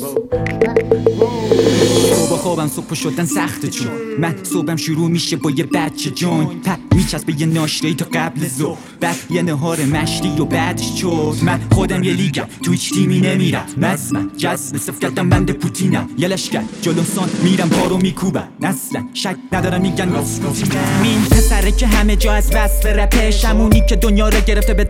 صبح خوابم صبح شدن سخته چون من صبحم شروع میشه با یه بچه جون. پ میچسبه یه ناشتایی تا قبل زو بعد یه نهار مشتی و بعدش چود من خودم یه لیگم. تو هیچ تیمی نمیرم. من جذب صف کردم بند پوتینم. یه لشکر. میرم پارو میکوبم. اصلا شک ندارم میگن مین پسره که همه جا از وصف رپش. همونی که دنیا رو گرفته به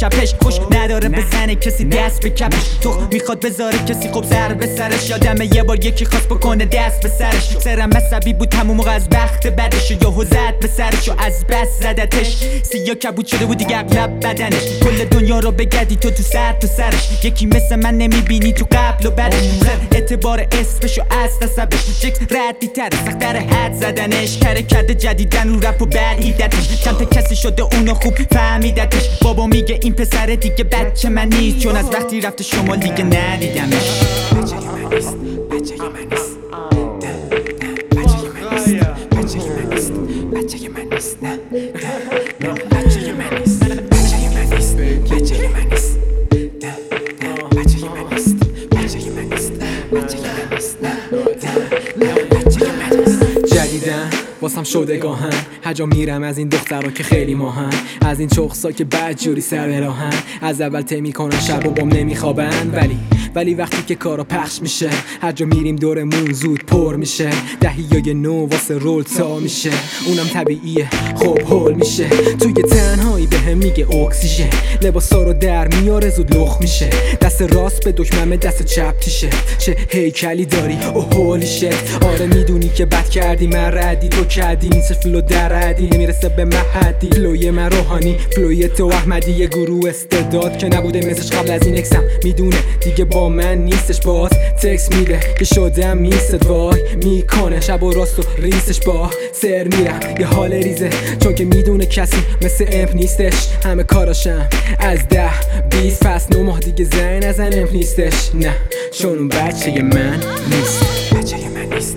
چپش. خوش نداره بزنه کسی دست به کپش. تو می‌خواد بذاره کسی خب زر به سرش. یادمه یه بار یکی خواست بکنه دست. به سرش سرم عصبی بود موقع از بخت بدش یهو زد به سرش و از بس زدتش. سیا کبود شده بود دیگه اغلب بدنش. کل دنیا رو بگردی تو تو سر تو سرش. یکی مثل من نمی‌بینی تو قبل و بعدش. اعتبار اسمش و از نسبش. جکس ردی تر سختر حد زدنش. کرده جدیدن رو رپ و بلعیدتش چند تا کسی شده اونو خوب فهمیدتش. بابا میگه این پسر دیگه بچه من نیست. چون از وقتی رفته شما دیگه ندیدمش. نه واسم شده گاهن هجا میرم از این دخترها که خیلی ماهن. از این چخصا که بد جوری سر براهن از اول ته می‌کنن شب و بام نمیخوابن. ولی ولی وقتی که کارا پخش میشه هر جا میریم دورمون زود پر میشه. دهی نو واسه رول تا میشه. اونم طبیعیه خب هول میشه. توی تنهایی به هم میگه اکسیژن. لباسا رو در میاره زود لخ میشه. دست راست به دکمه دست چپ تیشه. چه هیکلی داری؟ او هولی شت آره می‌دونی که بد کردی من ردی. تو کردی نیست فلو درردی نمی‌رسه به محدی. فلوی من روحانی. فلوی تو احمدی. یه گروه استعداد که نبوده مثلش قبل از این اکسم می‌دونه دیگه با من نیستش باز. تکس میده که شدم میستد وای. می‌کنه شب و راست و ریسش با سر میرم. یه حال ریزه. چون که می‌دونه کسی مثل امپ نیستش. همه کاراشم از ده بیست فصل. نو ماه دیگه زن از امپ نیستش. نه. چون اون بچه من نیست. بچه من نیست.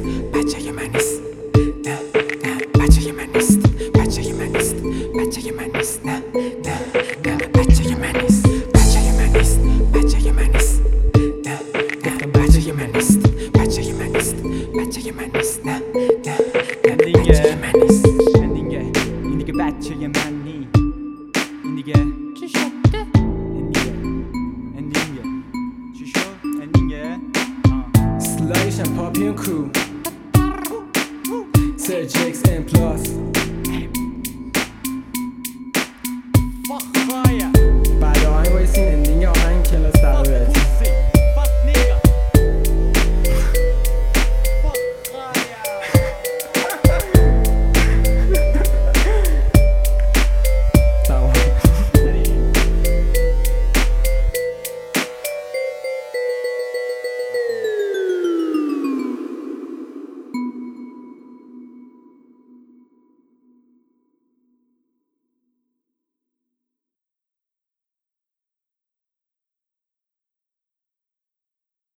بچه من نی این دیگه چی شده این دیگه این دیگه چی شد این دیگه آه. Slash and Poppy and crew Sir Jakes and Plus